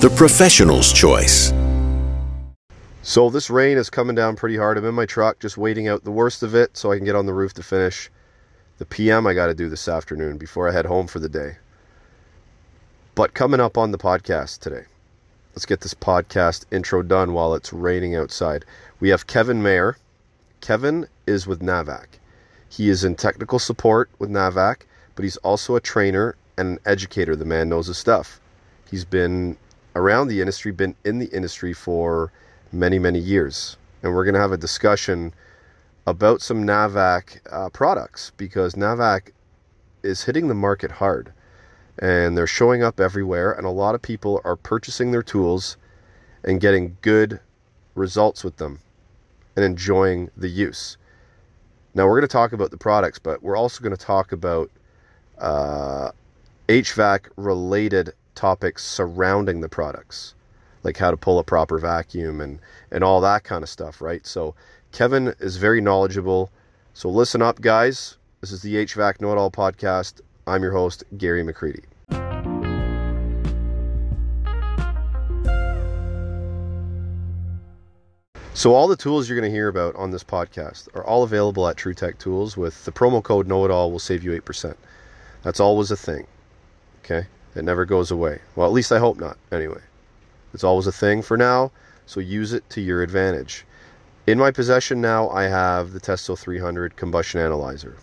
the professional's choice. So this rain is coming down pretty hard. I'm in my truck just waiting out the worst of it so I can get on the roof to finish the PM I got to do this afternoon before I head home for the day. But coming up on the podcast today, let's get this podcast intro done while it's raining outside. We have Kevin Mayer. Kevin is with Navac. He is in technical support with Navac, but he's also a trainer and an educator. The man knows his stuff. He's been around the industry, been in the industry for many, many years. And we're going to have a discussion about some Navac uh, products because Navac is hitting the market hard and they're showing up everywhere. And a lot of people are purchasing their tools and getting good results with them and enjoying the use. Now, we're going to talk about the products, but we're also going to talk about uh, HVAC related topics surrounding the products, like how to pull a proper vacuum and, and all that kind of stuff, right? So, Kevin is very knowledgeable. So, listen up, guys. This is the HVAC Know It All podcast. I'm your host, Gary McCready. So all the tools you're going to hear about on this podcast are all available at TruTech Tools. With the promo code Know It All, will save you eight percent. That's always a thing. Okay, it never goes away. Well, at least I hope not. Anyway, it's always a thing for now. So use it to your advantage. In my possession now, I have the Testo 300 combustion analyzer.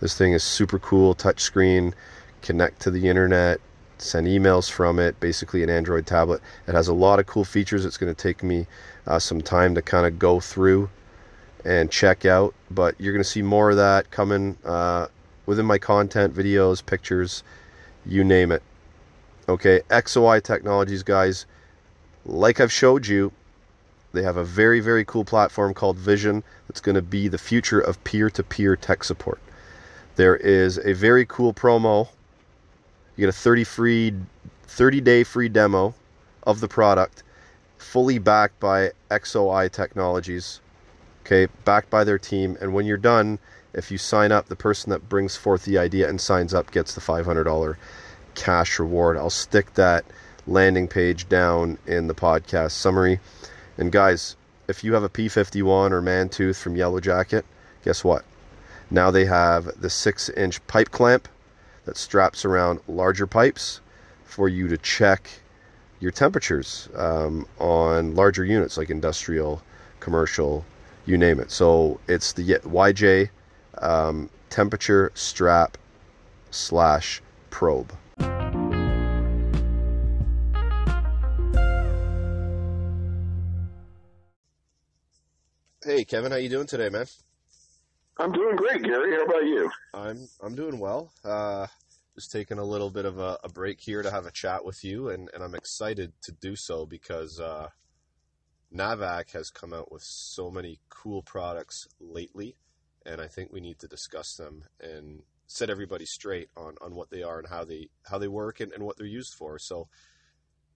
This thing is super cool, touchscreen, connect to the internet, send emails from it, basically an Android tablet. It has a lot of cool features. It's going to take me uh, some time to kind of go through and check out, but you're going to see more of that coming uh, within my content, videos, pictures, you name it. Okay, XOI Technologies, guys, like I've showed you, they have a very, very cool platform called Vision that's going to be the future of peer to peer tech support. There is a very cool promo. You get a 30 free 30 day free demo of the product, fully backed by XOI Technologies. Okay, backed by their team. And when you're done, if you sign up, the person that brings forth the idea and signs up gets the $500 cash reward. I'll stick that landing page down in the podcast summary. And guys, if you have a P51 or Mantooth from Yellow Jacket, guess what? Now they have the six inch pipe clamp that straps around larger pipes for you to check your temperatures um, on larger units like industrial, commercial, you name it. So it's the YJ um, temperature strap slash probe. Hey Kevin, how you doing today, man? I'm doing great, Gary. How about you? I'm I'm doing well. Uh, just taking a little bit of a, a, break here to have a chat with you, and, and I'm excited to do so because uh, Navac has come out with so many cool products lately, and I think we need to discuss them and set everybody straight on, on what they are and how they how they work and, and what they're used for. So,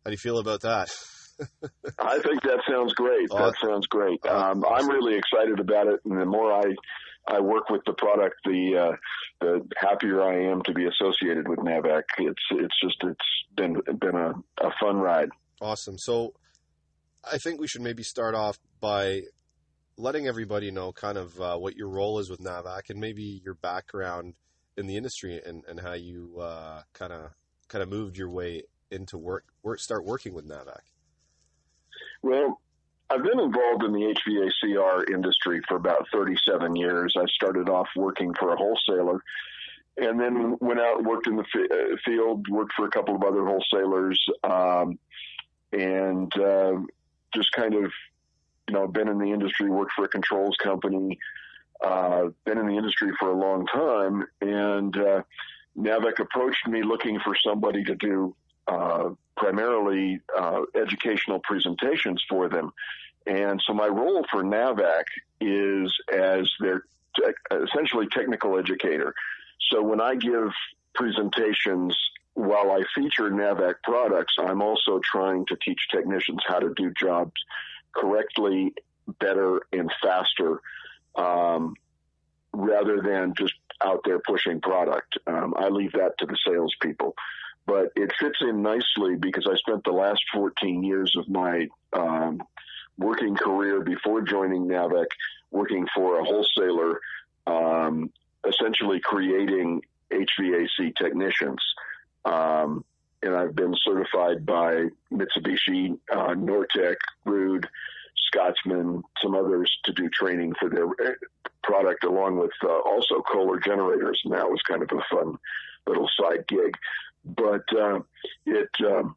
how do you feel about that? I think that sounds great. That sounds great. Um, I'm really excited about it, and the more I I work with the product, the uh, the happier I am to be associated with Navac. It's it's just it's been been a, a fun ride. Awesome. So, I think we should maybe start off by letting everybody know kind of uh, what your role is with Navac and maybe your background in the industry and, and how you kind of kind of moved your way into work, work start working with Navac. Well, I've been involved in the HVACR industry for about 37 years. I started off working for a wholesaler and then went out and worked in the f- uh, field, worked for a couple of other wholesalers, um, and uh, just kind of, you know, been in the industry, worked for a controls company, uh, been in the industry for a long time. And uh, Navac approached me looking for somebody to do uh, primarily uh, educational presentations for them. And so my role for NAVAC is as their te- essentially technical educator. So when I give presentations while I feature NAVAC products, I'm also trying to teach technicians how to do jobs correctly, better, and faster, um, rather than just out there pushing product. Um, I leave that to the salespeople. But it fits in nicely because I spent the last 14 years of my um, working career before joining NAVAC working for a wholesaler, um, essentially creating HVAC technicians. Um, and I've been certified by Mitsubishi, uh, Nortec, Ruud, Scotsman, some others to do training for their eh, product, along with uh, also Kohler generators. And that was kind of a fun little side gig. But uh, it um,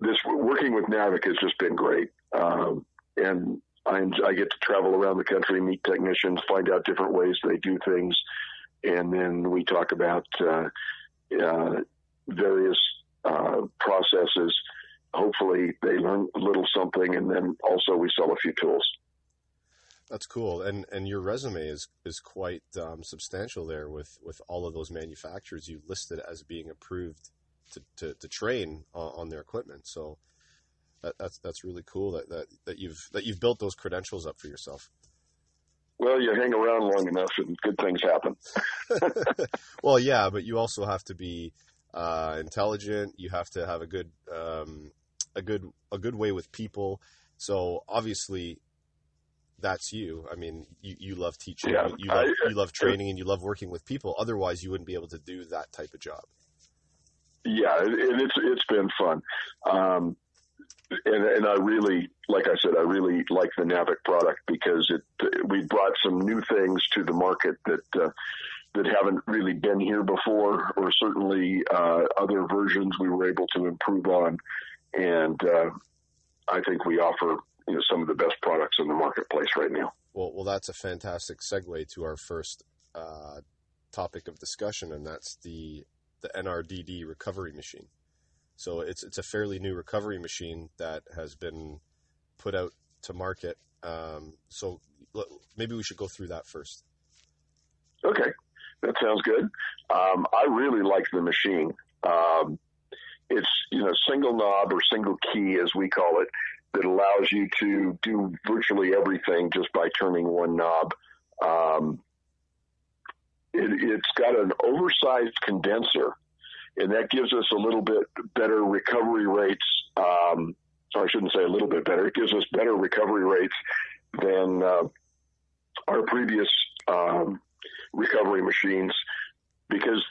this working with NAVAC has just been great, um, and I, I get to travel around the country, meet technicians, find out different ways they do things, and then we talk about uh, uh, various uh, processes. Hopefully, they learn a little something, and then also we sell a few tools. That's cool, and and your resume is is quite um, substantial there with with all of those manufacturers you listed as being approved to to, to train on, on their equipment. So that, that's that's really cool that, that that you've that you've built those credentials up for yourself. Well, you hang around long enough, and good things happen. well, yeah, but you also have to be uh, intelligent. You have to have a good um, a good a good way with people. So obviously, that's you. I mean, you, you love teaching, Yeah, you, love, I- you love training, and you love working with people. Otherwise, you wouldn't be able to do that type of job. yeah, and it's it's been fun. Um, and, and I really, like I said, I really like the Navac product because it we brought some new things to the market that uh, that haven't really been here before, or certainly uh, other versions we were able to improve on, and uh, I think we offer you know some of the best products in the marketplace right now. Well, well, that's a fantastic segue to our first uh, topic of discussion, and that's the the NRDD recovery machine. So it's it's a fairly new recovery machine that has been put out to market. Um, so maybe we should go through that first. Okay, that sounds good. Um, I really like the machine. Um, it's you know single knob or single key as we call it that allows you to do virtually everything just by turning one knob. Um, it, it's got an oversized condenser, and that gives us a little bit better recovery rates. Um, I shouldn't say a little bit better. It gives us better recovery rates than uh, our previous um, recovery machines because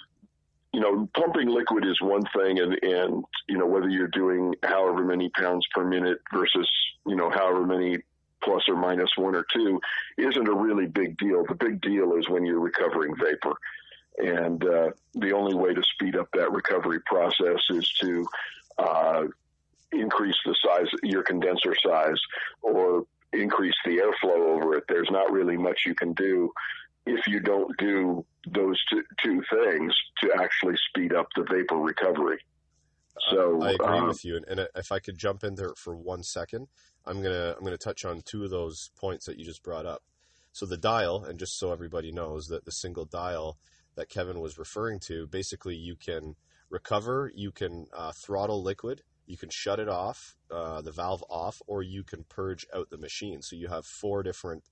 you know pumping liquid is one thing and and you know whether you're doing however many pounds per minute versus you know however many plus or minus one or two isn't a really big deal. The big deal is when you're recovering vapor. And uh, the only way to speed up that recovery process is to uh, increase the size your condenser size or increase the airflow over it. There's not really much you can do if you don't do those two, two things to actually speed up the vapor recovery. So I agree um, with you, and, and if I could jump in there for one second, I'm gonna I'm gonna touch on two of those points that you just brought up. So the dial, and just so everybody knows that the single dial that Kevin was referring to, basically you can recover, you can uh, throttle liquid, you can shut it off, uh, the valve off, or you can purge out the machine. So you have four different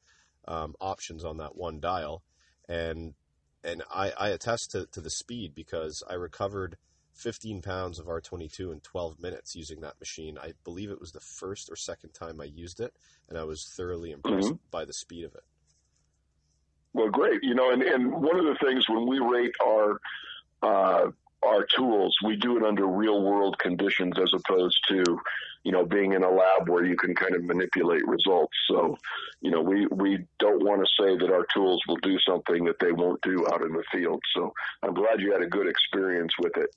um, options on that one dial, and and I, I attest to, to the speed because I recovered 15 pounds of R22 in 12 minutes using that machine. I believe it was the first or second time I used it, and I was thoroughly impressed by the speed of it. well, great. You know, and, and one of the things when we rate our uh, our tools, we do it under real world conditions as opposed to, you know, being in a lab where you can kind of manipulate results. So, you know, we, we don't want to say that our tools will do something that they won't do out in the field. So I'm glad you had a good experience with it.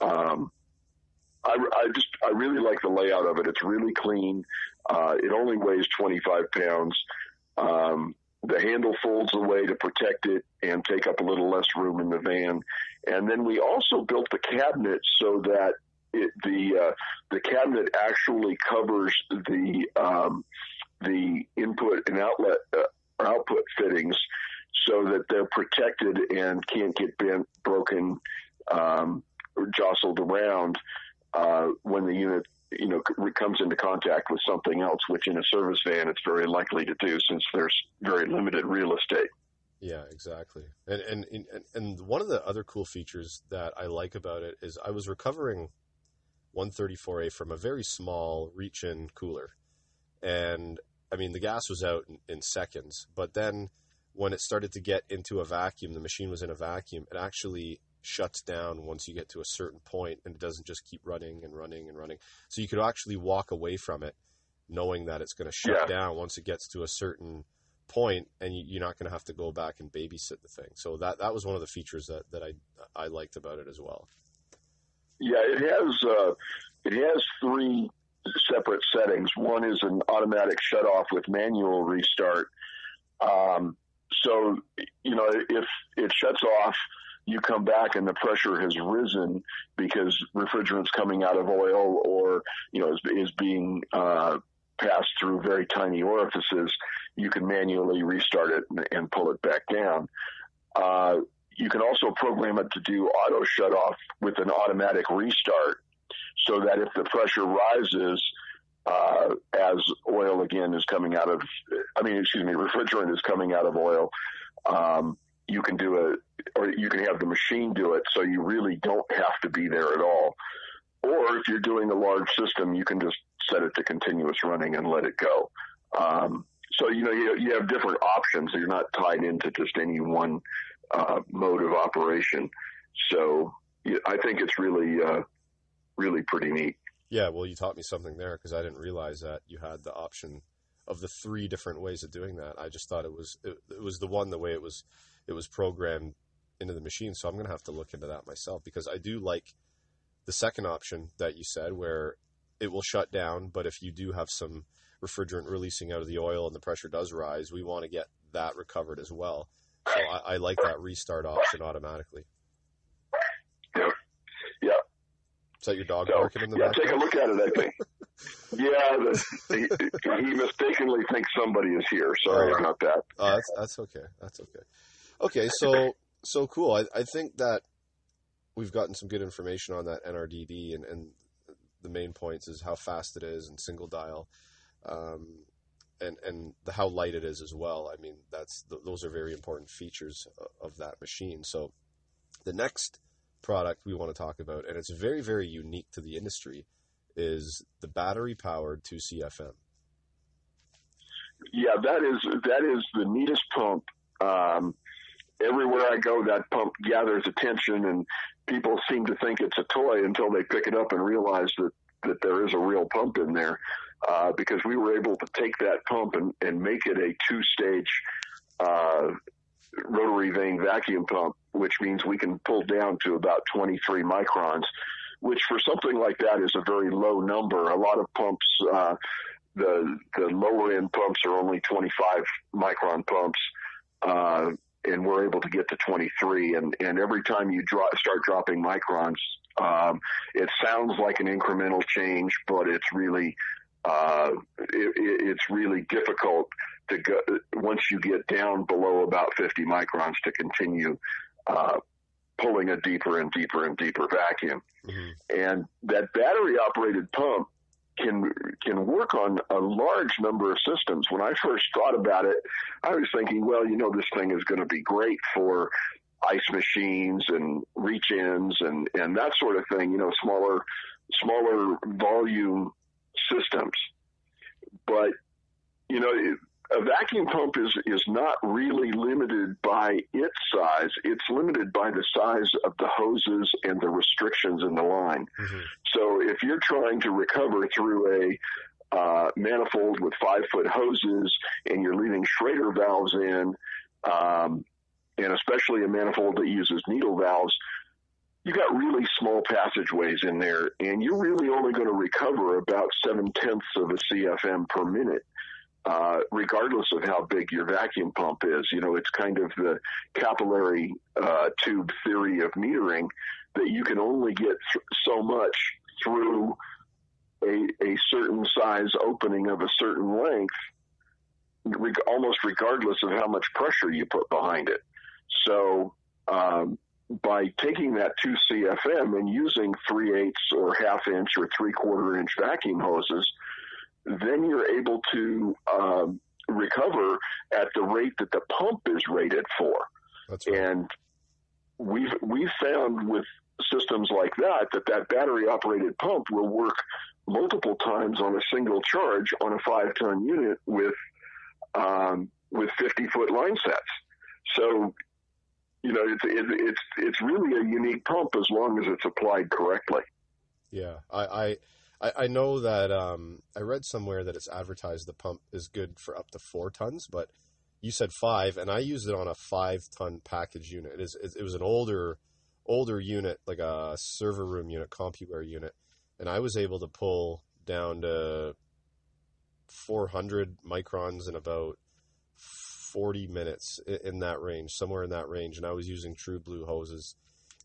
Um, I, I just, I really like the layout of it. It's really clean. Uh, it only weighs 25 pounds. Um, the handle folds away to protect it and take up a little less room in the van. And then we also built the cabinet so that it, the uh, the cabinet actually covers the um, the input and outlet uh, output fittings so that they're protected and can't get bent, broken, um, or jostled around uh, when the unit you know comes into contact with something else, which in a service van it's very likely to do since there's very limited real estate. Yeah, exactly. And, and and and one of the other cool features that I like about it is I was recovering 134A from a very small reach-in cooler, and I mean the gas was out in, in seconds. But then when it started to get into a vacuum, the machine was in a vacuum. It actually shuts down once you get to a certain point, and it doesn't just keep running and running and running. So you could actually walk away from it, knowing that it's going to shut Yeah. down once it gets to a certain point, and you, you're not going to have to go back and babysit the thing. So that that was one of the features that that I I liked about it as well. Yeah, it has uh, it has three separate settings. One is an automatic shut off with manual restart. Um, so you know if it shuts off, you come back and the pressure has risen because refrigerant's coming out of oil or you know is, is being uh, passed through very tiny orifices. You can manually restart it and, and pull it back down. Uh, you can also program it to do auto shut off with an automatic restart so that if the pressure rises uh, as oil again is coming out of, I mean, excuse me, refrigerant is coming out of oil, um, you can do it, or you can have the machine do it so you really don't have to be there at all. Or if you're doing a large system, you can just set it to continuous running and let it go. Um, so, you know, you, you have different options. So You're not tied into just any one uh, mode of operation. So I think it's really, uh, really pretty neat. Yeah, well, you taught me something there because I didn't realize that you had the option of the three different ways of doing that. I just thought it was it, it was the one the way it was it was programmed into the machine. So I'm going to have to look into that myself because I do like the second option that you said where it will shut down, but if you do have some refrigerant releasing out of the oil and the pressure does rise, we want to get that recovered as well. So I, I like that restart option automatically. Yeah. Yeah. Is that your dog So, barking in the yeah, back? take a look at it, I think. yeah, the, he, he mistakenly thinks somebody is here. Sorry Oh. about that. Oh, that's that's okay. That's okay. Okay, so so cool. I, I think that we've gotten some good information on that NRDD and, and the main points is how fast it is and single dial, um, and and the how light it is as well. I mean, that's th- those are very important features of that machine. So the next product we want to talk about, and it's very very unique to the industry, is the battery powered 2CFM. Yeah, that is that is the neatest pump. Um, everywhere I go, that pump gathers attention, and people seem to think it's a toy until they pick it up and realize that that there is a real pump in there. Uh, because we were able to take that pump and, and make it a two-stage uh, rotary vane vacuum pump, which means we can pull down to about 23 microns, which for something like that is a very low number. A lot of pumps, uh, the the lower end pumps are only 25 micron pumps, uh, and we're able to get to 23. And and every time you start dropping microns, um, it sounds like an incremental change, but it's really uh, it, it- it's really difficult to go once you get down below about 50 microns to continue uh, pulling a deeper and deeper and deeper vacuum. And that battery operated pump can can work on a large number of systems. When I first thought about it, I was thinking, well, you know, this thing is going to be great for ice machines and reach ins and and that sort of thing. You know, smaller smaller volume systems. But you know, a vacuum pump is is not really limited by its size. It's limited by the size of the hoses and the restrictions in the line. Mhm. So if you're trying to recover through a uh, manifold with five foot hoses and you're leaving Schrader valves in, um, and especially a manifold that uses needle valves, you got really small passageways in there, and you're really only going to recover about seven tenths of a CFM per minute. Uh, regardless of how big your vacuum pump is, you know, it's kind of the capillary uh, tube theory of metering that you can only get th- so much through a, a certain size opening of a certain length, almost regardless of how much pressure you put behind it. So, um, by taking that 2 CFM and using 3 eighths or half inch or 3 quarter inch vacuum hoses, then you're able to um, recover at the rate that the pump is rated for. That's right. And we've we've found with systems like that that that battery operated pump will work multiple times on a single charge on a five ton unit with um, with 50 foot line sets. So you know it's it's it's really a unique pump as long as it's applied correctly. Yeah, I I, I know that um, I read somewhere that it's advertised the pump is good for up to four tons, but you said five, and I used it on a five ton package unit. It is it was an older older unit, like a server room unit, Compu-Aire unit, and I was able to pull down to 400 microns in about 40 minutes in that range, somewhere in that range. And I was using TruBlu hoses,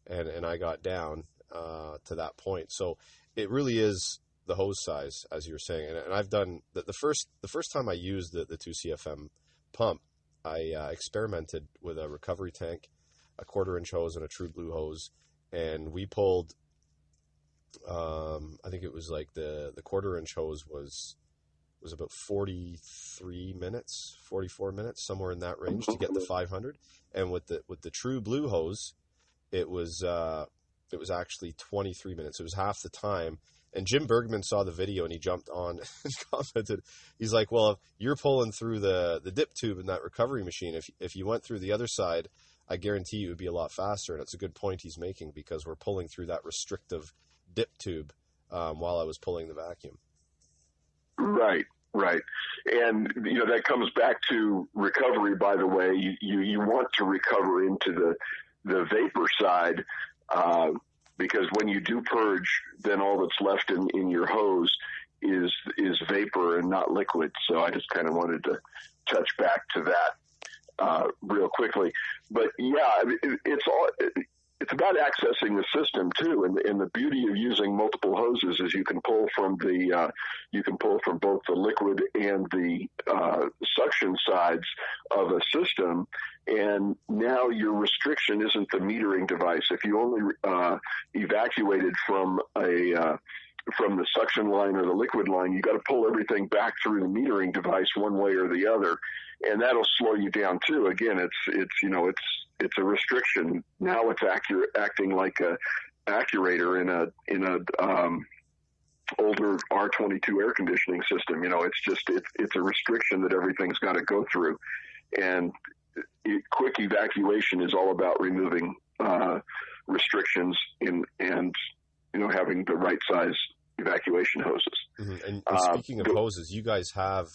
and and I got down uh, to that point. So it really is the hose size, as you were saying. And, and I've done the, the, first the first time I used the the two CFM pump, I uh, experimented with a recovery tank, a quarter inch hose, and a TruBlu hose, and we pulled. Um, I think it was like the the quarter inch hose was was about 43 minutes, 44 minutes, somewhere in that range to get the 500. And with the with the TruBlu hose, it was uh, it was actually 23 minutes. It was half the time. And Jim Bergman saw the video and he jumped on and commented. He's like, "Well, you're pulling through the the dip tube in that recovery machine. If if you went through the other side, I guarantee you it would be a lot faster." And it's a good point he's making because we're pulling through that restrictive dip tube um, while I was pulling the vacuum. Right, right, and you know that comes back to recovery. By the way, you you, you want to recover into the the vapor side uh, because when you do purge, then all that's left in, in your hose is is vapor and not liquid. So I just kind of wanted to touch back to that uh, real quickly. But yeah, it, it's all. It, it's about accessing the system too, and, and the beauty of using multiple hoses is you can pull from the uh, you can pull from both the liquid and the uh, suction sides of a system, and now your restriction isn't the metering device. If you only uh, evacuated from a uh, from the suction line or the liquid line, you got to pull everything back through the metering device one way or the other, and that'll slow you down too. Again, it's it's you know it's it's a restriction. Now it's acting like a actuator in a in a um, older R22 air conditioning system. You know, it's just it's it's a restriction that everything's got to go through, and it, quick evacuation is all about removing uh, restrictions in and you know having the right size evacuation hoses. Mm-hmm. And, and, uh, speaking of hoses, you guys have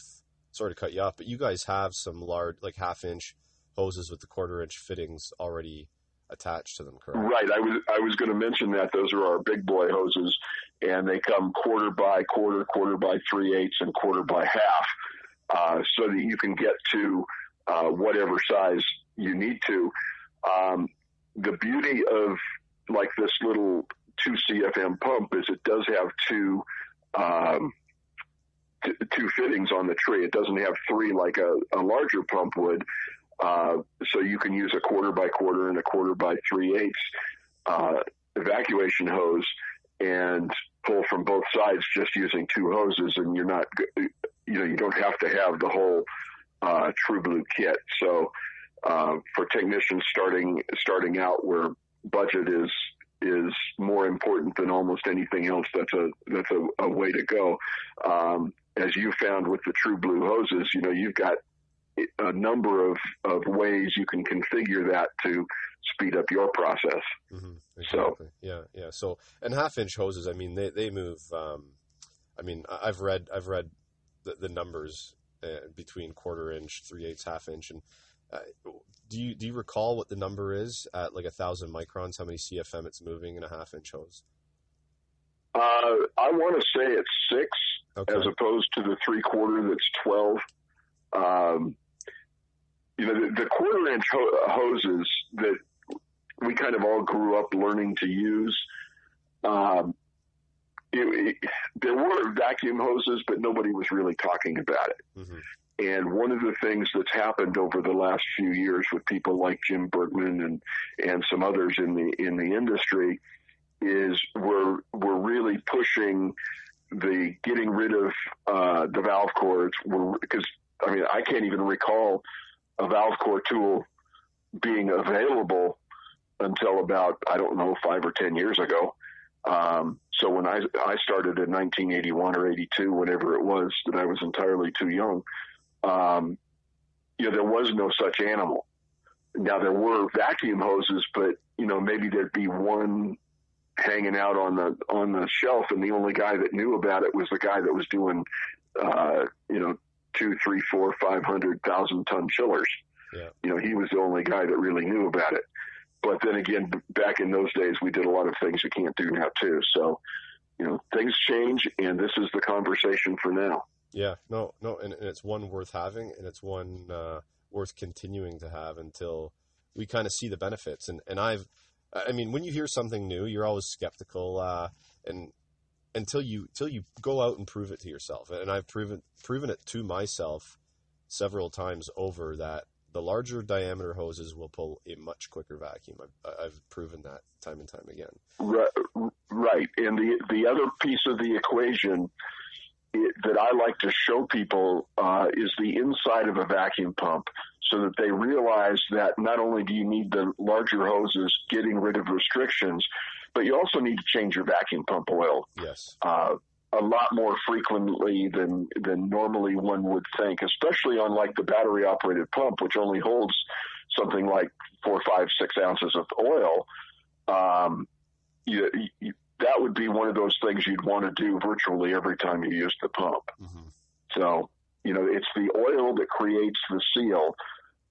sorry to cut you off, but you guys have some large like half inch hoses with the quarter inch fittings already attached to them, correct? Right. I was I was going to mention that those are our big boy hoses, and they come quarter by quarter, quarter by three eighths, and quarter by half, uh, so that you can get to uh, whatever size you need to. Um, the beauty of like this little two CFM pump is it does have two. Um, t- two fittings on the tree. It doesn't have three like a, a larger pump would. Uh, so you can use a quarter by quarter and a quarter by three eighths uh, evacuation hose and pull from both sides just using two hoses, and you're not, you know, you don't have to have the whole uh, TruBlu kit. So uh, for technicians starting starting out, where budget is is more important than almost anything else, that's a that's a, a way to go. Um, as you found with the TruBlu hoses, you know, you've got a number of, of ways you can configure that to speed up your process. Mm-hmm, exactly. So yeah, yeah. So and half inch hoses, I mean, they they move. Um, I mean, I've read I've read the, the numbers uh, between quarter inch, three eighths, half inch, and uh, do you do you recall what the number is at like a thousand microns? How many CFM it's moving in a half inch hose? Uh, I want to say it's six, okay. as opposed to the three quarter that's twelve. Um, you know, the, the quarter inch ho- hoses that we kind of all grew up learning to use. Um, it, it, there were vacuum hoses, but nobody was really talking about it. Mm-hmm. And one of the things that's happened over the last few years with people like Jim Bergman and and some others in the in the industry is we're we're really pushing the getting rid of uh, the valve cores because I mean I can't even recall a valve core tool being available until about I don't know five or ten years ago. Um, so when I I started in 1981 or 82, whatever it was, that I was entirely too young. Um, you know, there was no such animal. Now there were vacuum hoses, but you know maybe there'd be one hanging out on the on the shelf, and the only guy that knew about it was the guy that was doing, uh, you know, two, three, four, five hundred thousand ton chillers. Yeah. You know, he was the only guy that really knew about it. But then again, back in those days, we did a lot of things you can't do now too. So, you know, things change, and this is the conversation for now. Yeah, no, no, and, and it's one worth having, and it's one uh, worth continuing to have until we kind of see the benefits. And and I've, I mean, when you hear something new, you're always skeptical, uh, and until you until you go out and prove it to yourself. And I've proven proven it to myself several times over that the larger diameter hoses will pull a much quicker vacuum. I've, I've proven that time and time again. Right. And the the other piece of the equation it, that I like to show people uh, is the inside of a vacuum pump, so that they realize that not only do you need the larger hoses, getting rid of restrictions, but you also need to change your vacuum pump oil. Yes. Uh, a lot more frequently than than normally one would think, especially on like the battery operated pump, which only holds something like four, five, six ounces of oil. Um, you, you, that would be one of those things you'd want to do virtually every time you use the pump. Mm-hmm. So, you know, it's the oil that creates the seal.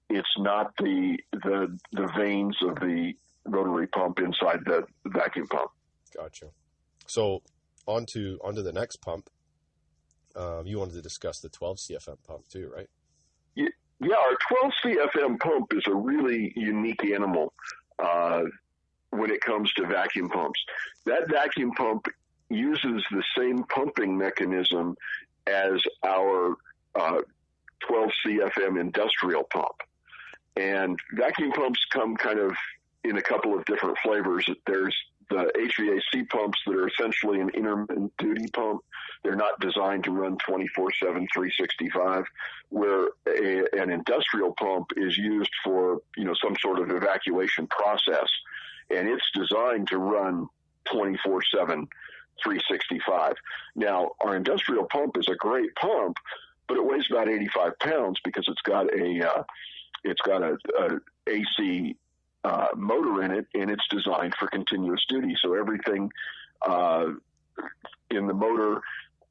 It's not the the the vanes of the rotary pump inside the vacuum pump. Gotcha. So on to onto the next pump. Um, you wanted to discuss the 12 CFM pump too, right? Yeah, yeah our 12 CFM pump is a really unique animal uh, when it comes to vacuum pumps. That vacuum pump uses the same pumping mechanism as our uh, 12 CFM industrial pump. And vacuum pumps come kind of in a couple of different flavors. There's the HVAC pumps that are essentially an intermittent duty pump. They're not designed to run 24 7, 365, where a, an industrial pump is used for, you know, some sort of evacuation process. And it's designed to run 24 7, 365. Now, our industrial pump is a great pump, but it weighs about 85 pounds because it's got a, uh, it's got a, a AC uh, motor in it, and it's designed for continuous duty. So everything uh, in the motor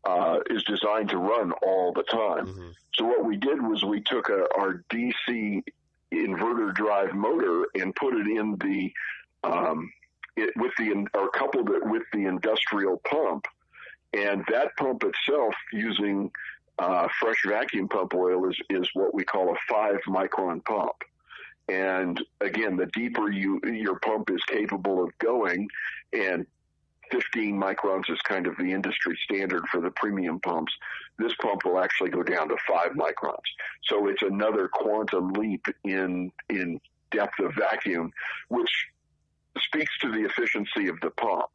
uh, is designed to run all the time. Mm-hmm. So what we did was we took a, our DC inverter drive motor and put it in the um, it, with the or coupled it with the industrial pump, and that pump itself using uh, fresh vacuum pump oil is is what we call a five micron pump. And again, the deeper you, your pump is capable of going and 15 microns is kind of the industry standard for the premium pumps. This pump will actually go down to five microns. So it's another quantum leap in, in depth of vacuum, which speaks to the efficiency of the pump.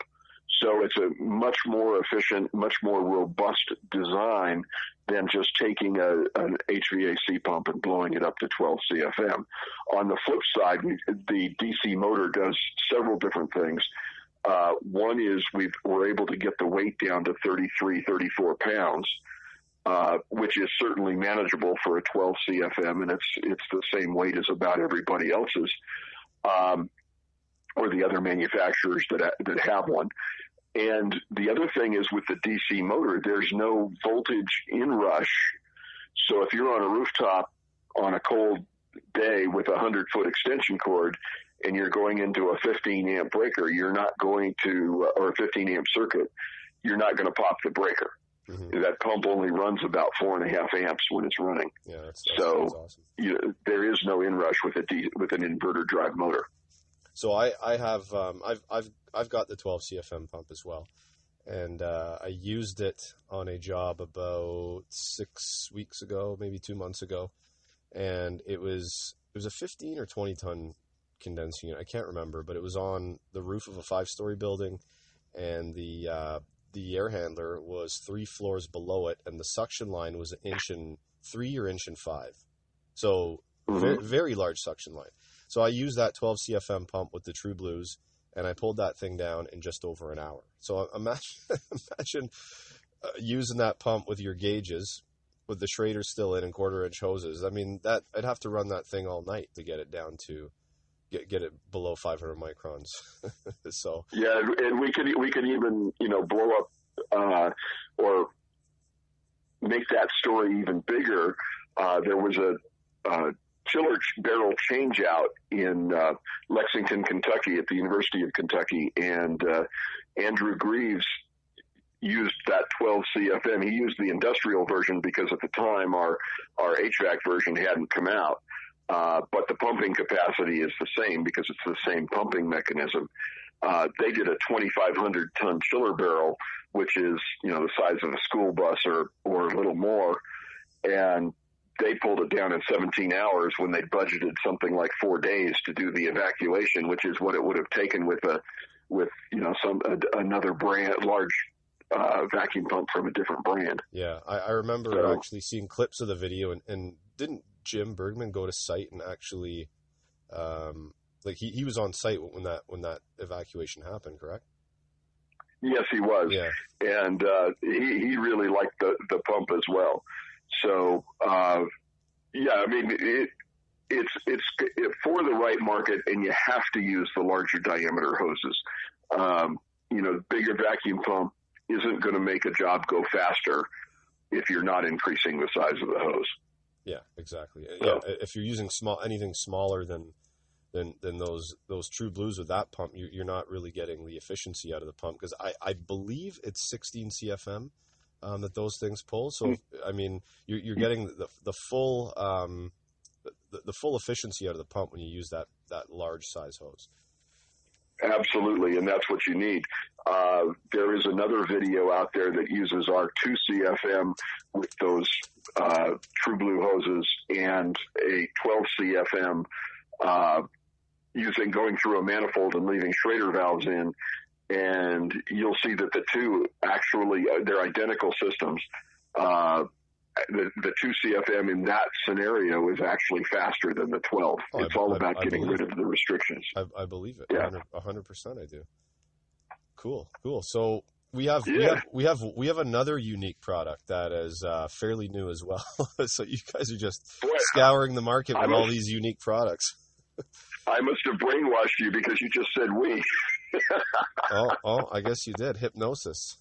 So it's a much more efficient, much more robust design than just taking a, an HVAC pump and blowing it up to 12 CFM. On the flip side, the DC motor does several different things. Uh, one is we are able to get the weight down to 33, 34 pounds, uh, which is certainly manageable for a 12 CFM, and it's it's the same weight as about everybody else's, um, or the other manufacturers that that have one. And the other thing is with the DC motor, there's no voltage inrush. So if you're on a rooftop on a cold day with a 100 foot extension cord and you're going into a 15 amp breaker, you're not going to, or a 15 amp circuit, you're not going to pop the breaker. Mm-hmm. That pump only runs about four and a half amps when it's running. Yeah, that's, so awesome. you, there is no inrush with a D, with an inverter drive motor. So I, I have um, I've I've I've got the 12 CFM pump as well, and uh, I used it on a job about six weeks ago, maybe two months ago, and it was it was a 15 or 20 ton condensing unit. I can't remember, but it was on the roof of a five story building, and the uh, the air handler was three floors below it, and the suction line was an inch and three or inch and five, so Mhm. very, very large suction line. So I used that 12 CFM pump with the TruBlus, and I pulled that thing down in just over an hour. So imagine, imagine uh, using that pump with your gauges, with the Schrader still in and quarter inch hoses. I mean, that I'd have to run that thing all night to get it down to get get it below 500 microns. so Yeah, and- we could we could even you know blow up uh, or make that story even bigger. Uh, there was a, uh chiller barrel changeout in uh, Lexington, Kentucky, at the University of Kentucky, and uh, Andrew Greaves used that 12 CFM. He used the industrial version because at the time our our HVAC version hadn't come out. Uh, but the pumping capacity is the same because it's the same pumping mechanism. Uh, they did a 2,500 ton chiller barrel, which is, you know, the size of a school bus or, or a little more. And they pulled it down in 17 hours when they budgeted something like four days to do the evacuation, which is what it would have taken with a, with, you know, some, a, another brand, large, uh, vacuum pump from a different brand. yeah, I, I remember So- actually seeing clips of the video, and, and didn't Jim Bergman go to site and actually, um, like he, he was on site when that when that evacuation happened, correct? Yes, he was. Yeah, and uh, he he really liked the the pump as well. So uh, yeah, I mean it, it's it's it, for the right market, and you have to use the larger diameter hoses. Um, you know, bigger vacuum pump isn't going to make a job go faster if you're not increasing the size of the hose. yeah, exactly. So- Yeah, if you're using small anything smaller than than than those those TruBlus with that pump, you, you're not really getting the efficiency out of the pump because I I believe it's 16 CFM. Um, that those things pull. So I mean, you're, you're getting the the full um, the, the full efficiency out of the pump when you use that that large size hose. Absolutely, and that's what you need. Uh, there is another video out there that uses our 2CFM with those uh, TruBlu hoses and a 12 CFM uh, using going through a manifold and leaving Schrader valves in, and you'll see that the two actually uh, they're identical systems. Uh, the, the 2 CFM in that scenario is actually faster than the 12. Oh, I- it's all I- about I getting rid of the restrictions. I, I believe it. Yeah. A hundred percent, I do. Cool, cool. So we have we have we have we have another unique product that is uh, fairly new as well. so you guys are just Boy, scouring the market I with all these unique products. I must have brainwashed you because you just said we. Oh, oh, I guess you did hypnosis.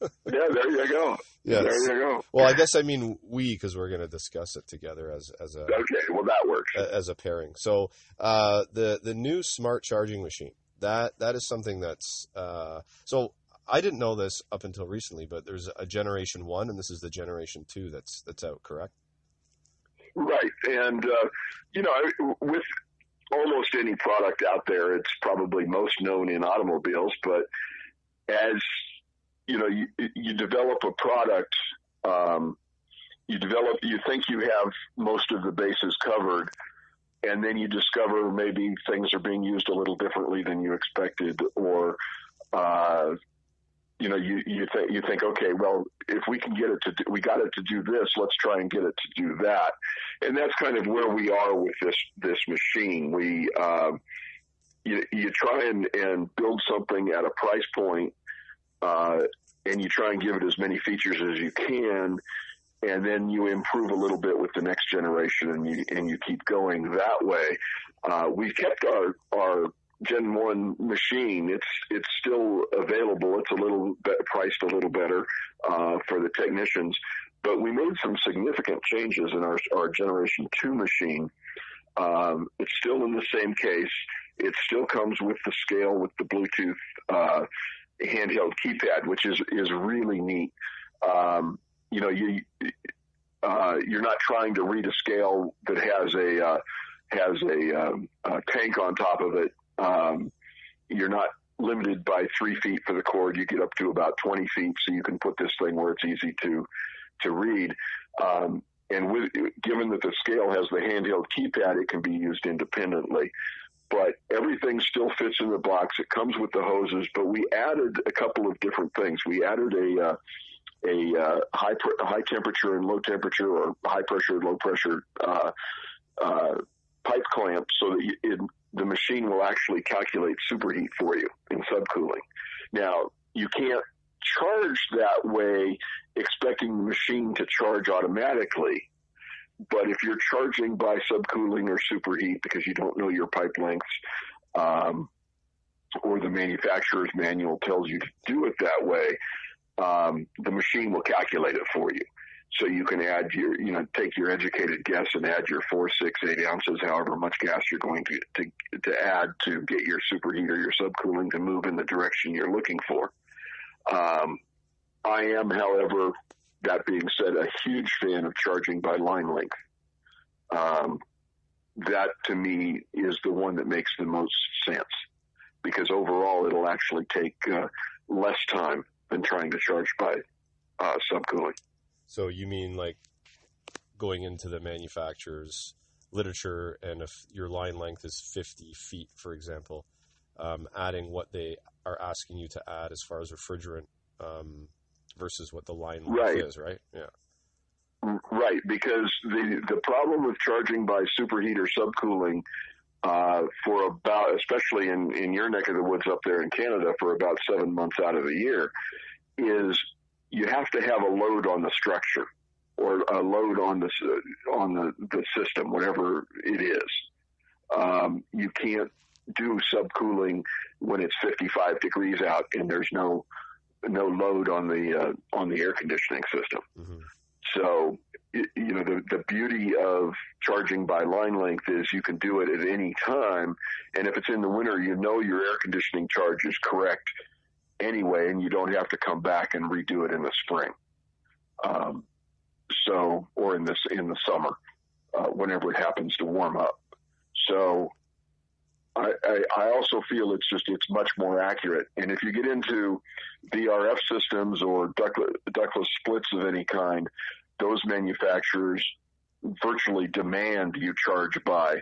Yeah, there you go. Yes. There you go. Well, I guess I mean we because we're going to discuss it together as as a Okay, well that works. as a pairing. So uh, the the new smart charging machine that that is something that's uh, so I didn't know this up until recently, but there's a generation one and this is the generation two that's that's out, correct? Right, and uh, you know, with almost any product out there, it's probably most known in automobiles. But as you know, you, you develop a product, um, you develop, you think you have most of the bases covered, and then you discover maybe things are being used a little differently than you expected, or uh, you know, you you think you think, okay, well, if we can get it to, do, we got it to do this, let's try and get it to do that, and that's kind of where we are with this this machine. We um, you you try and and build something at a price point, uh, and you try and give it as many features as you can, and then you improve a little bit with the next generation, and you and you keep going that way. Uh, we've kept our our Gen One machine. It's it's still available. It's a little bit priced a little better uh, for the technicians, but we made some significant changes in our our Generation Two machine. Um, it's still in the same case. It still comes with the scale with the Bluetooth uh, handheld keypad, which is is really neat. Um, you know, you uh, you're not trying to read a scale that has a uh, has a, um, a tank on top of it. Um, you're not limited by three feet for the cord. You get up to about 20 feet, so you can put this thing where it's easy to to read. Um, and with, given that the scale has the handheld keypad, it can be used independently. But everything still fits in the box. It comes with the hoses, but we added a couple of different things. We added a uh, a uh, high high temperature and low temperature, or high pressure and low pressure uh, uh, pipe clamp, so that you, it, the machine will actually calculate superheat for you in subcooling. Now you can't charge that way expecting the machine to charge automatically. But if you're charging by subcooling or superheat because you don't know your pipe lengths, um, or the manufacturer's manual tells you to do it that way, um, the machine will calculate it for you. So you can add your, you know, take your educated guess and add your four, six, eight ounces, however much gas you're going to, to, to add to get your superheat or your subcooling to move in the direction you're looking for. Um, I am, however, that being said, a huge fan of charging by line length. Um, that to me is the one that makes the most sense because overall it'll actually take uh, less time than trying to charge by uh, subcooling. So you mean like going into the manufacturer's literature and if your line length is 50 feet, for example, um, adding what they are asking you to add as far as refrigerant um, versus what the line right. is, right? Yeah. Right, because the the problem with charging by superheat or subcooling uh, for about, especially in in your neck of the woods up there in Canada, for about seven months out of the year, is you have to have a load on the structure or a load on the on the the system, whatever it is. Um, you can't do subcooling when it's 55 degrees out and there's no no load on the uh, on the air conditioning system. Mm-hmm. So you know the the beauty of charging by line length is you can do it at any time, and if it's in the winter, you know your air conditioning charge is correct anyway, and you don't have to come back and redo it in the spring. Um, so or in this in the summer, uh, whenever it happens to warm up. So I, I, I also feel it's just it's much more accurate. And if you get into VRF systems or ductless, ductless splits of any kind, those manufacturers virtually demand you charge by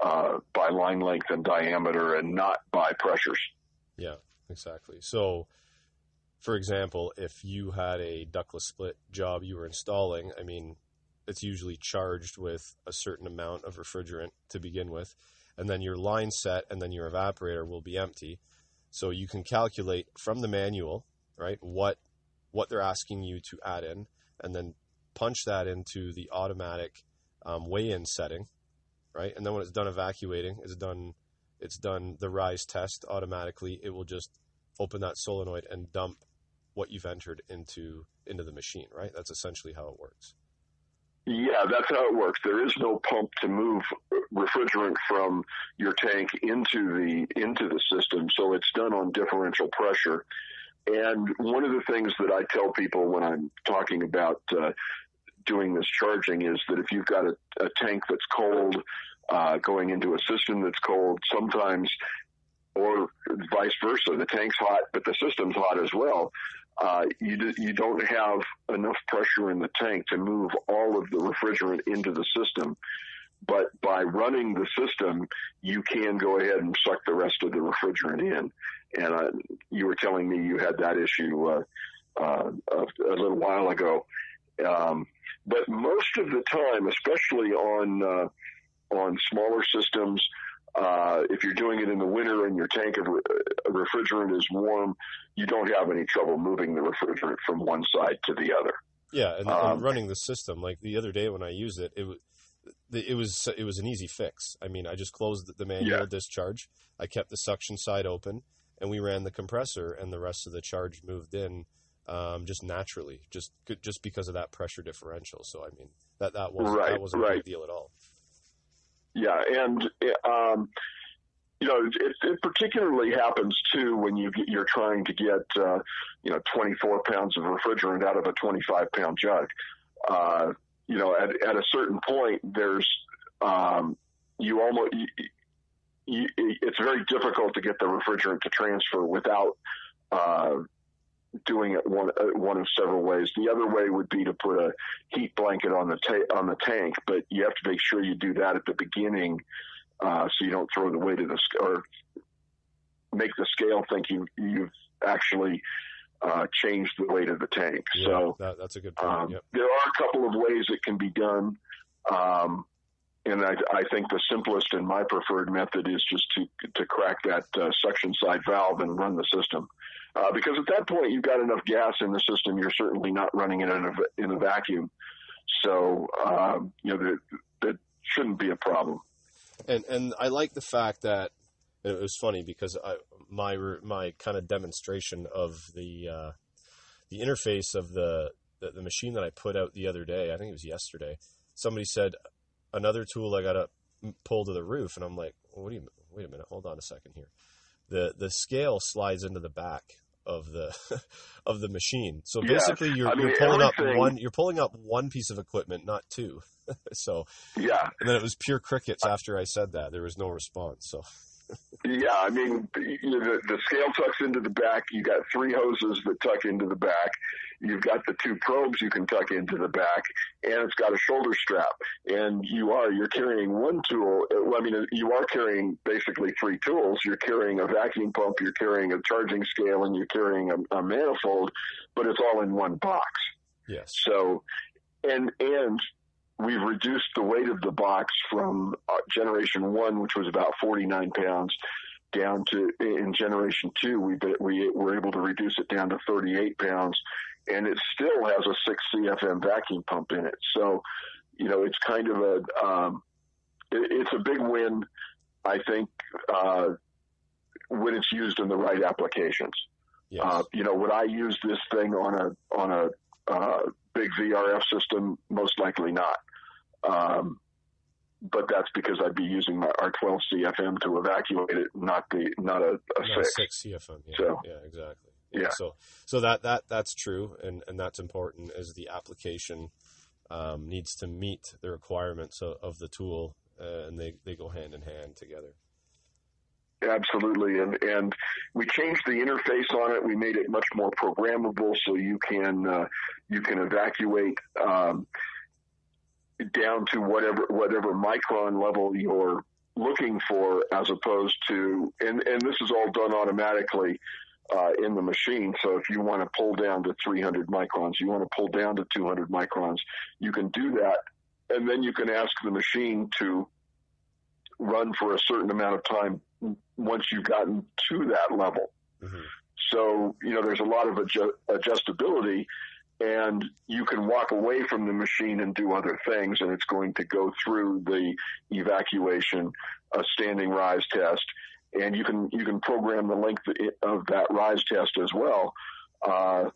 uh, by line length and diameter and not by pressures. Yeah, exactly. So, for example, if you had a ductless split job you were installing, I mean, it's usually charged with a certain amount of refrigerant to begin with and then your line set and then your evaporator will be empty. So you can calculate from the manual, right, what what they're asking you to add in, and then punch that into the automatic um, weigh-in setting, right? And then when it's done evacuating, it's done it's done the rise test automatically. It will just open that solenoid and dump what you've entered into into the machine, right? That's essentially how it works. Yeah, that's how it works. There is no pump to move refrigerant from your tank into the into the system, so it's done on differential pressure. And one of the things that I tell people when I'm talking about uh, doing this charging is that if you've got a, a tank that's cold uh, going into a system that's cold, sometimes or vice versa. The tank's hot, but the system's hot as well uh, you, you don't have enough pressure in the tank to move all of the refrigerant into the system. But by running the system, you can go ahead and suck the rest of the refrigerant in. And uh, you were telling me you had that issue uh, uh, a, a, little while ago. Um, but most of the time, especially on uh, on smaller systems, uh, if you're doing it in the winter and your tank of re- refrigerant is warm, you don't have any trouble moving the refrigerant from one side to the other. Yeah, and, um, and running the system like the other day when I used it, it was it was it was an easy fix. I mean, I just closed the manual yeah. discharge. I kept the suction side open, and we ran the compressor, and the rest of the charge moved in um, just naturally, just just because of that pressure differential. So I mean, that that wasn't right, that wasn't right. a big deal at all. Yeah, and um, you know, it, it, particularly happens too when you you're trying to get uh, you know 24 pounds of refrigerant out of a 25 pound jug. Uh, you know, at at a certain point, there's um, you almost you, it's very difficult to get the refrigerant to transfer without uh, doing it one uh, one of several ways. The other way would be to put a heat blanket on the ta- on the tank, but you have to make sure you do that at the beginning, uh, so you don't throw the weight of the sc- or make the scale think you you've actually uh, changed the weight of the tank. Yeah, so that, that's a good point. um, yep. there are a couple of ways it can be done. Um, and I, I think the simplest and my preferred method is just to to crack that uh, suction side valve and run the system, uh, because at that point you've got enough gas in the system. You're certainly not running it in a in a vacuum, so um, you know that that shouldn't be a problem. and and I like the fact that it was funny because I my my kind of demonstration of the uh, the interface of the, the the machine that I put out the other day. I think it was yesterday. Somebody said another tool I got to pull to the roof, and I'm like, what do you? Wait a minute, hold on a second here. The the scale slides into the back of the of the machine. So Yeah. basically, you're, I mean, you're pulling up one. You're pulling up one piece of equipment, not two. so Yeah, and then it was pure crickets after I said that. There was no response. So Yeah, I mean, you know, the, the scale tucks into the back. You got three hoses that tuck into the back. You've got the two probes you can tuck into the back, and it's got a shoulder strap. And you are you're carrying one tool. uh, Well, I mean, you are carrying basically three tools. You're carrying a vacuum pump, you're carrying a charging scale, and you're carrying a, a manifold, but it's all in one box. yes, So, and and we've reduced the weight of the box from uh, generation one, which was about 49 pounds, down to in generation two, we we were able to reduce it down to 38 pounds, and it still has a six CFM vacuum pump in it. So, you know, it's kind of a um, it, it's a big win, I think, uh, when it's used in the right applications. yes. Uh, you know, would I use this thing on a on a uh, big VRF system? Most likely not. Um, but that's because I'd be using my R12 CFM to evacuate it, not the not a, a No, six. six CFM. Yeah, So- yeah, exactly. Yeah. So, so that that that's true, and and that's important. Is the application um, needs to meet the requirements of, of the tool, uh, and they they go hand in hand together. Absolutely, and and we changed the interface on it. We made it much more programmable, so you can uh, you can evacuate um, down to whatever whatever micron level you're looking for, as opposed to and and this is all done automatically uh, in the machine. So if you want to pull down to 300 microns, you want to pull down to 200 microns, you can do that, and then you can ask the machine to run for a certain amount of time once you've gotten to that level. Mhm. So, you know, there's a lot of adju- adjustability and you can walk away from the machine and do other things and it's going to go through the evacuation, a standing rise test, and you can, you can program the length of that rise test as well. Uh,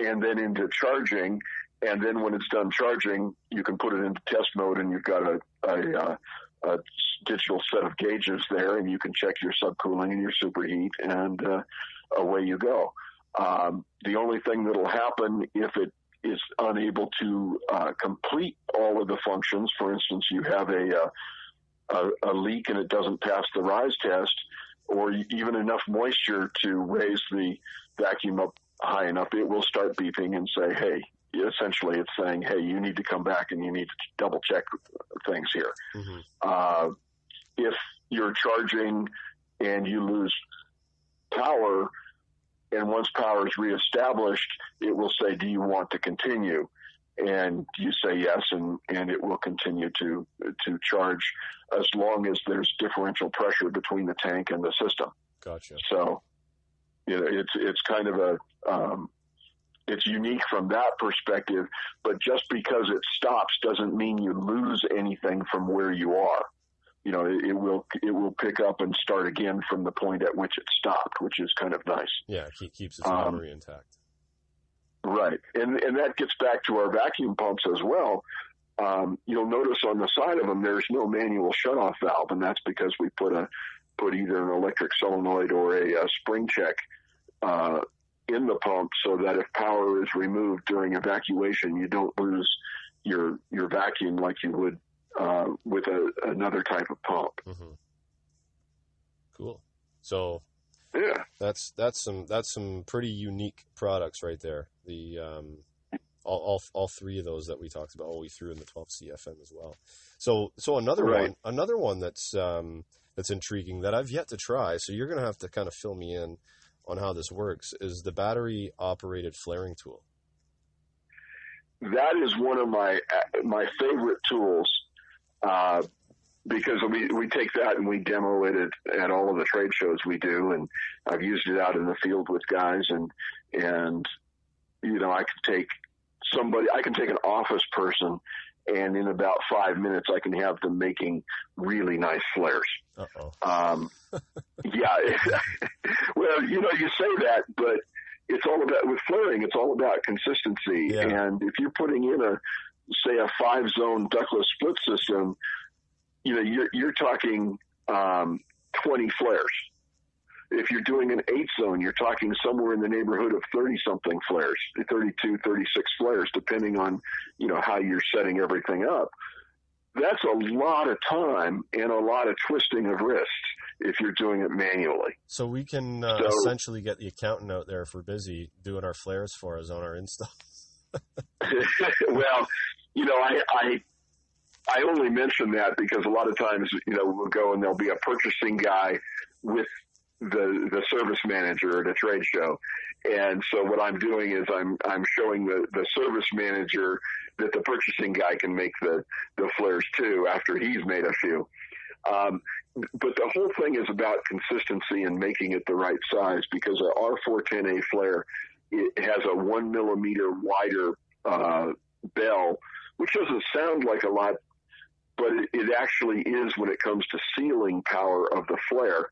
and then into charging. And then when it's done charging, you can put it into test mode and you've got a, a, uh, a digital set of gauges there and you can check your subcooling and your superheat and uh, away you go. Um, the only thing that'll happen if it is unable to uh, complete all of the functions, for instance, you have a, uh, a, a leak and it doesn't pass the rise test, or even enough moisture to raise the vacuum up high enough, it will start beeping and say, hey, essentially it's saying, hey, you need to come back and you need to double check things here. Mhm. Uh, if you're charging and you lose power, and once power is reestablished, it will say, do you want to continue? And you say yes, and, and it will continue to, to charge as long as there's differential pressure between the tank and the system. Gotcha. So, you know, it's it's kind of a um, it's unique from that perspective. But just because it stops doesn't mean you lose anything from where you are. You know, it, it will it will pick up and start again from the point at which it stopped, which is kind of nice. Yeah, it keeps its Um, memory intact. Right, and and that gets back to our vacuum pumps as well. Um, you'll notice on the side of them there's no manual shutoff valve, and that's because we put a put either an electric solenoid or a, a spring check uh, in the pump, so that if power is removed during evacuation, you don't lose your your vacuum like you would uh, with a, another type of pump. hmm Cool. So Yeah. that's that's some that's some pretty unique products right there. The um, all, all all three of those that we talked about. Oh, we threw in the 12 CFM as well. So so another Right. one another one that's um, that's intriguing that I've yet to try. So you're gonna have to kind of fill me in on how this works. Is the battery operated flaring tool? that is one of my my favorite tools uh, because we we take that and we demo it at, at all of the trade shows we do, and I've used it out in the field with guys, and and you know I can take somebody, I can take an office person, and in about five minutes I can have them making really nice flares. Uh oh. Um, yeah. well, you know, you say that, but it's all about with flaring. It's all about consistency. Yeah. And if you're putting in a, say, a five zone ductless split system, you know, you're you're talking um, 20 flares. If you're doing an eight zone, you're talking somewhere in the neighborhood of 30 something flares, 32, 36 flares, depending on, you know, how you're setting everything up. That's a lot of time and a lot of twisting of wrists if you're doing it manually. So we can uh, So- essentially get the accountant out there if we're busy doing our flares for us on our install. well, you know, I, I I only mention that because a lot of times, you know, we'll go and there'll be a purchasing guy with the the service manager at a trade show, and so what I'm doing is I'm I'm showing the the service manager that the purchasing guy can make the the flares too after he's made a few. Um, but the whole thing is about consistency and making it the right size because a R410A flare it has a one millimeter wider uh, bell, which doesn't sound like a lot, but it, it actually is when it comes to sealing power of the flare.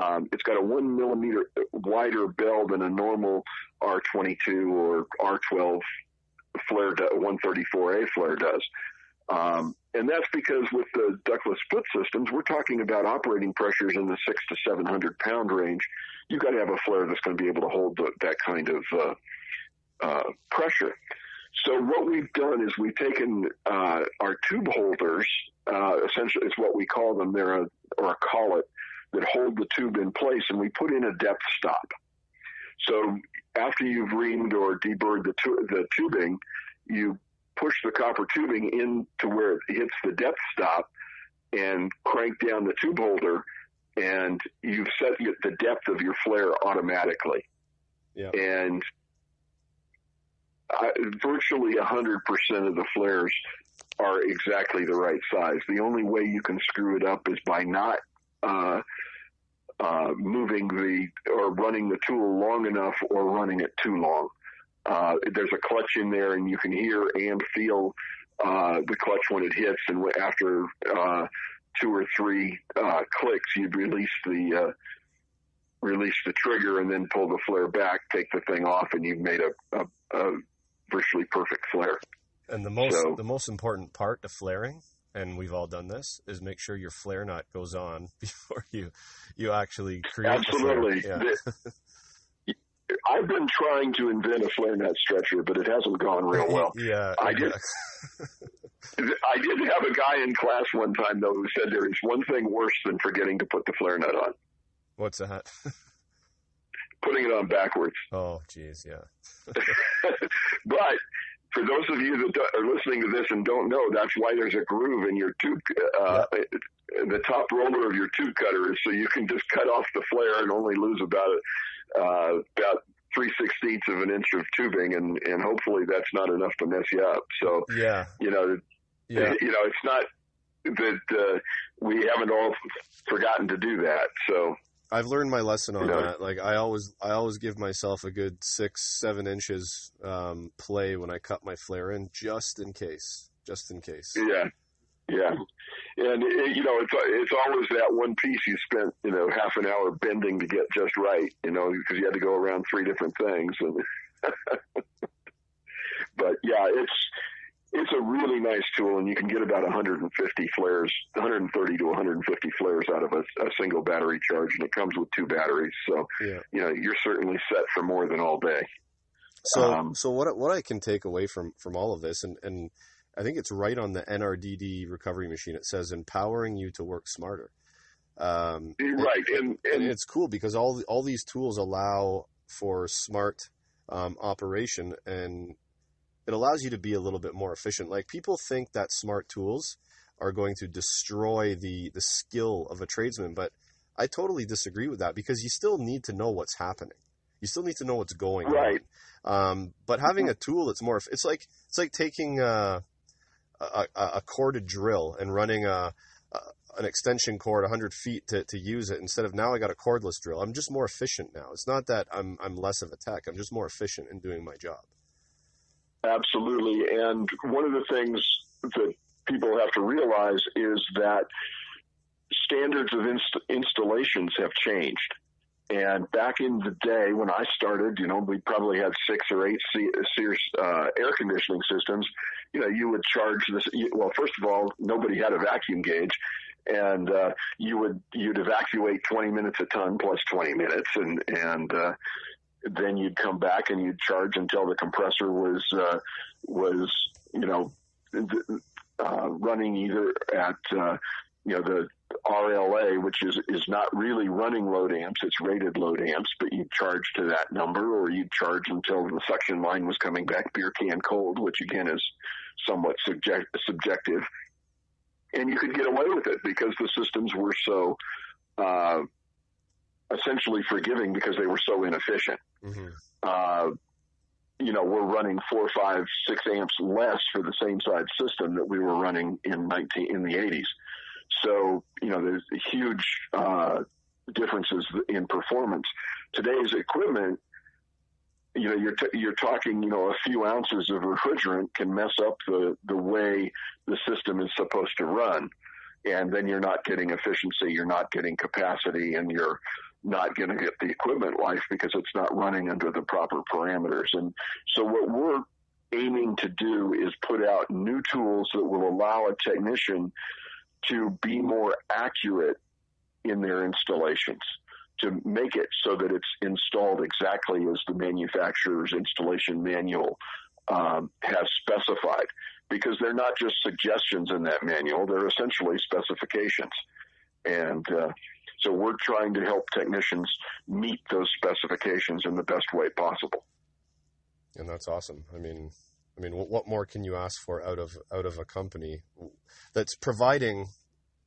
Um, it's got a one millimeter wider bell than a normal R22 or R12 flare, do, 134A flare does. Um, and that's because with the ductless split systems, we're talking about operating pressures in the six to 700 pound range. You've got to have a flare that's going to be able to hold the, that kind of uh, uh, pressure. So what we've done is we've taken uh, our tube holders, uh, essentially it's what we call them, they're a, or a collet that hold the tube in place, and we put in a depth stop. So after you've reamed or deburred the, tu- the tubing, you push the copper tubing in to where it hits the depth stop and crank down the tube holder, and you've set the depth of your flare automatically. Yeah. And I, virtually 100% of the flares are exactly the right size. The only way you can screw it up is by not uh, uh, moving the or running the tool long enough or running it too long. Uh, there's a clutch in there, and you can hear and feel uh, the clutch when it hits, and after uh, two or three uh, clicks, you release the release the trigger, and then pull the flare back, take the thing off, and you've made a, a, a virtually perfect flare. And the most So- the most important part to flaring, and we've all done this, is make sure your flare nut goes on before you you actually create Absolutely. Yeah. The- I've been trying to invent a flare net stretcher, but it hasn't gone real well. yeah, I did- I did have a guy in class one time though who said there is one thing worse than forgetting to put the flare nut on, What's that? Putting it on backwards. Oh, jeez, yeah. but for those of you that are listening to this and don't know, that's why there's a groove in your tube. Uh, The top roller of your tube cutter is so you can just cut off the flare and only lose about uh, about three sixteenths of an inch of tubing, and and hopefully that's not enough to mess you up. So Yeah, you know, yeah. you know, it's not that uh, we haven't all forgotten to do that. So I've learned my lesson on You know- that. Like I always, I always give myself a good six, seven inches um, play when I cut my flare in, just in case, just in case. Yeah, yeah, and it, you know it's it's always that one piece you spent you know half an hour bending to get just right, you know, because you had to go around three different things. And but yeah, it's it's a really nice tool, and you can get about 150 flares, 130 to 150 flares out of a, a single battery charge, and it comes with two batteries, so Yeah. you know you're certainly set for more than all day. So, Um, so what what I can take away from from all of this, and and I think it's right on the NRDD recovery machine. It says empowering you to work smarter. Um, right, and, and, and it's cool because all all these tools allow for smart um, operation, and it allows you to be a little bit more efficient. Like people think that smart tools are going to destroy the the skill of a tradesman, but I totally disagree with that because you still need to know what's happening. You still need to know what's going right. on. Um, but having a tool that's more, it's like it's like taking a, a, a corded drill and running a, a, an extension cord 100 feet to, to use it instead of now I got a cordless drill. I'm just more efficient now. It's not that I'm I'm less of a tech. I'm just more efficient in doing my job. Absolutely, and one of the things that people have to realize is that standards of inst- installations have changed. And back in the day when I started, you know, we probably had six or eight Sears uh, air conditioning systems. You know, you would charge this. Well, first of all, nobody had a vacuum gauge, and uh, you would you'd evacuate 20 minutes a ton plus 20 minutes, and and uh, then you'd come back and you'd charge until the compressor was uh, was you know uh, running either at uh, you know the RLA, which is is not really running load amps, it's rated load amps, but you charge to that number, or you charge until the suction line was coming back beer can cold, which again is somewhat subject, subjective. And you could get away with it because the systems were so uh, essentially forgiving because they were so inefficient. Mm-hmm. Uh, you know, we're running four, five, six amps less for the same size system that we were running in 19 in the 80s. So, you know, there's huge uh, differences in performance. Today's equipment, you know, you're t- you're talking, you know, a few ounces of refrigerant can mess up the the way the system is supposed to run, and then you're not getting efficiency, you're not getting capacity, and you're not going to get the equipment life because it's not running under the proper parameters. And so, what we're aiming to do is put out new tools that will allow a technician to be more accurate in their installations to make it so that it's installed exactly as the manufacturer's installation manual um, has specified because they're not just suggestions in that manual they're essentially specifications and uh, so we're trying to help technicians meet those specifications in the best way possible and that's awesome i mean I mean, what more can you ask for out of out of a company that's providing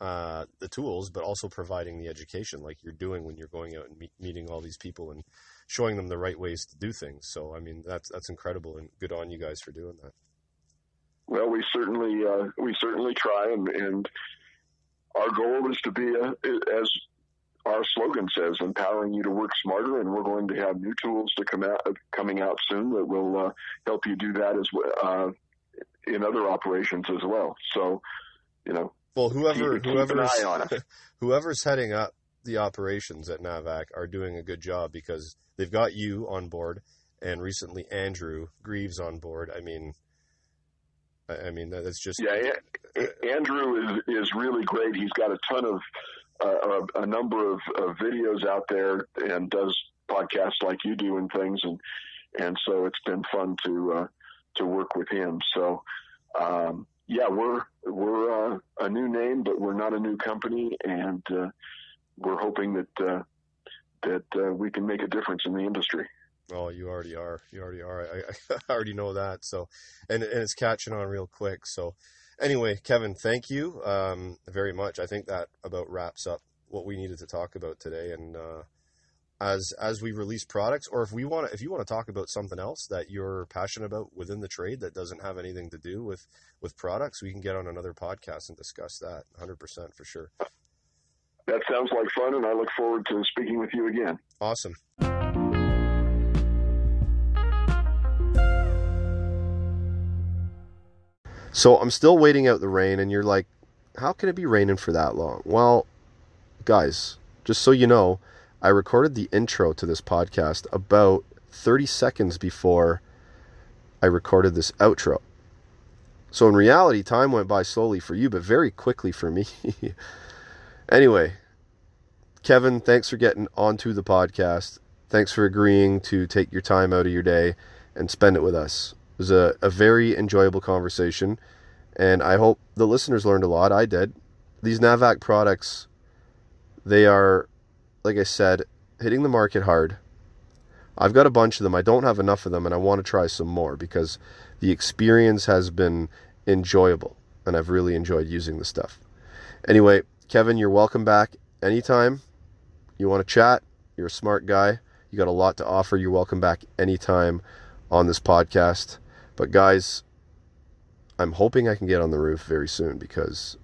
uh, the tools, but also providing the education, like you're doing when you're going out and meet, meeting all these people and showing them the right ways to do things. So, I mean, that's that's incredible, and good on you guys for doing that. Well, we certainly uh, we certainly try, and, and our goal is to be a, as our slogan says, empowering you to work smarter, and we're going to have new tools to come out coming out soon that will uh, help you do that as well uh, in other operations as well. So, you know, well, whoever keep, whoever's whoever's heading up the operations at Navac are doing a good job because they've got you on board, and recently Andrew Greaves on board. I mean, I mean that's just yeah. Andrew is is really great. He's got a ton of a, a, number of, of, videos out there and does podcasts like you do and things and and so it's been fun to uh, to work with him. So um, yeah, we're we're uh, a new name, but we're not a new company, and uh, we're hoping that uh, that uh, we can make a difference in the industry. Oh, you already are. You already are. I, I already know that. So, and and it's catching on real quick. So, anyway, Kevin, thank you um, very much. I think that about wraps up what we needed to talk about today, and uh, as as we release products or if we want to if you want to talk about something else that you're passionate about within the trade that doesn't have anything to do with with products we can get on another podcast and discuss that 100% for sure. That sounds like fun and i look forward to speaking with you again. Awesome so i'm still waiting out the rain and you're like how can it be raining for that long well guys just so you know I recorded the intro to this podcast about 30 seconds before I recorded this outro. So in reality, time went by slowly for you, but very quickly for me. anyway, Kevin, thanks for getting onto the podcast. Thanks for agreeing to take your time out of your day and spend it with us. Was a, a very enjoyable conversation, and I hope the listeners learned a lot. I did. These Navac products They are, like I said, hitting the market hard. I've got a bunch of them. I don't have enough of them, and I want to try some more because the experience has been enjoyable, and I've really enjoyed using the stuff. Anyway, Kevin, you're welcome back anytime. You want to chat? You're a smart guy. You got a lot to offer. You're welcome back anytime on this podcast. But guys, I'm hoping I can get on the roof very soon because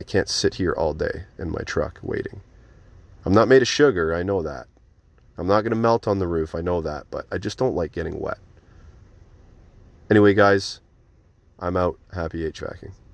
I can't sit here all day in my truck waiting. I'm not made of sugar, I know that. I'm not going to melt on the roof, I know that, but I just don't like getting wet. Anyway, guys, I'm out. Happy HVACing.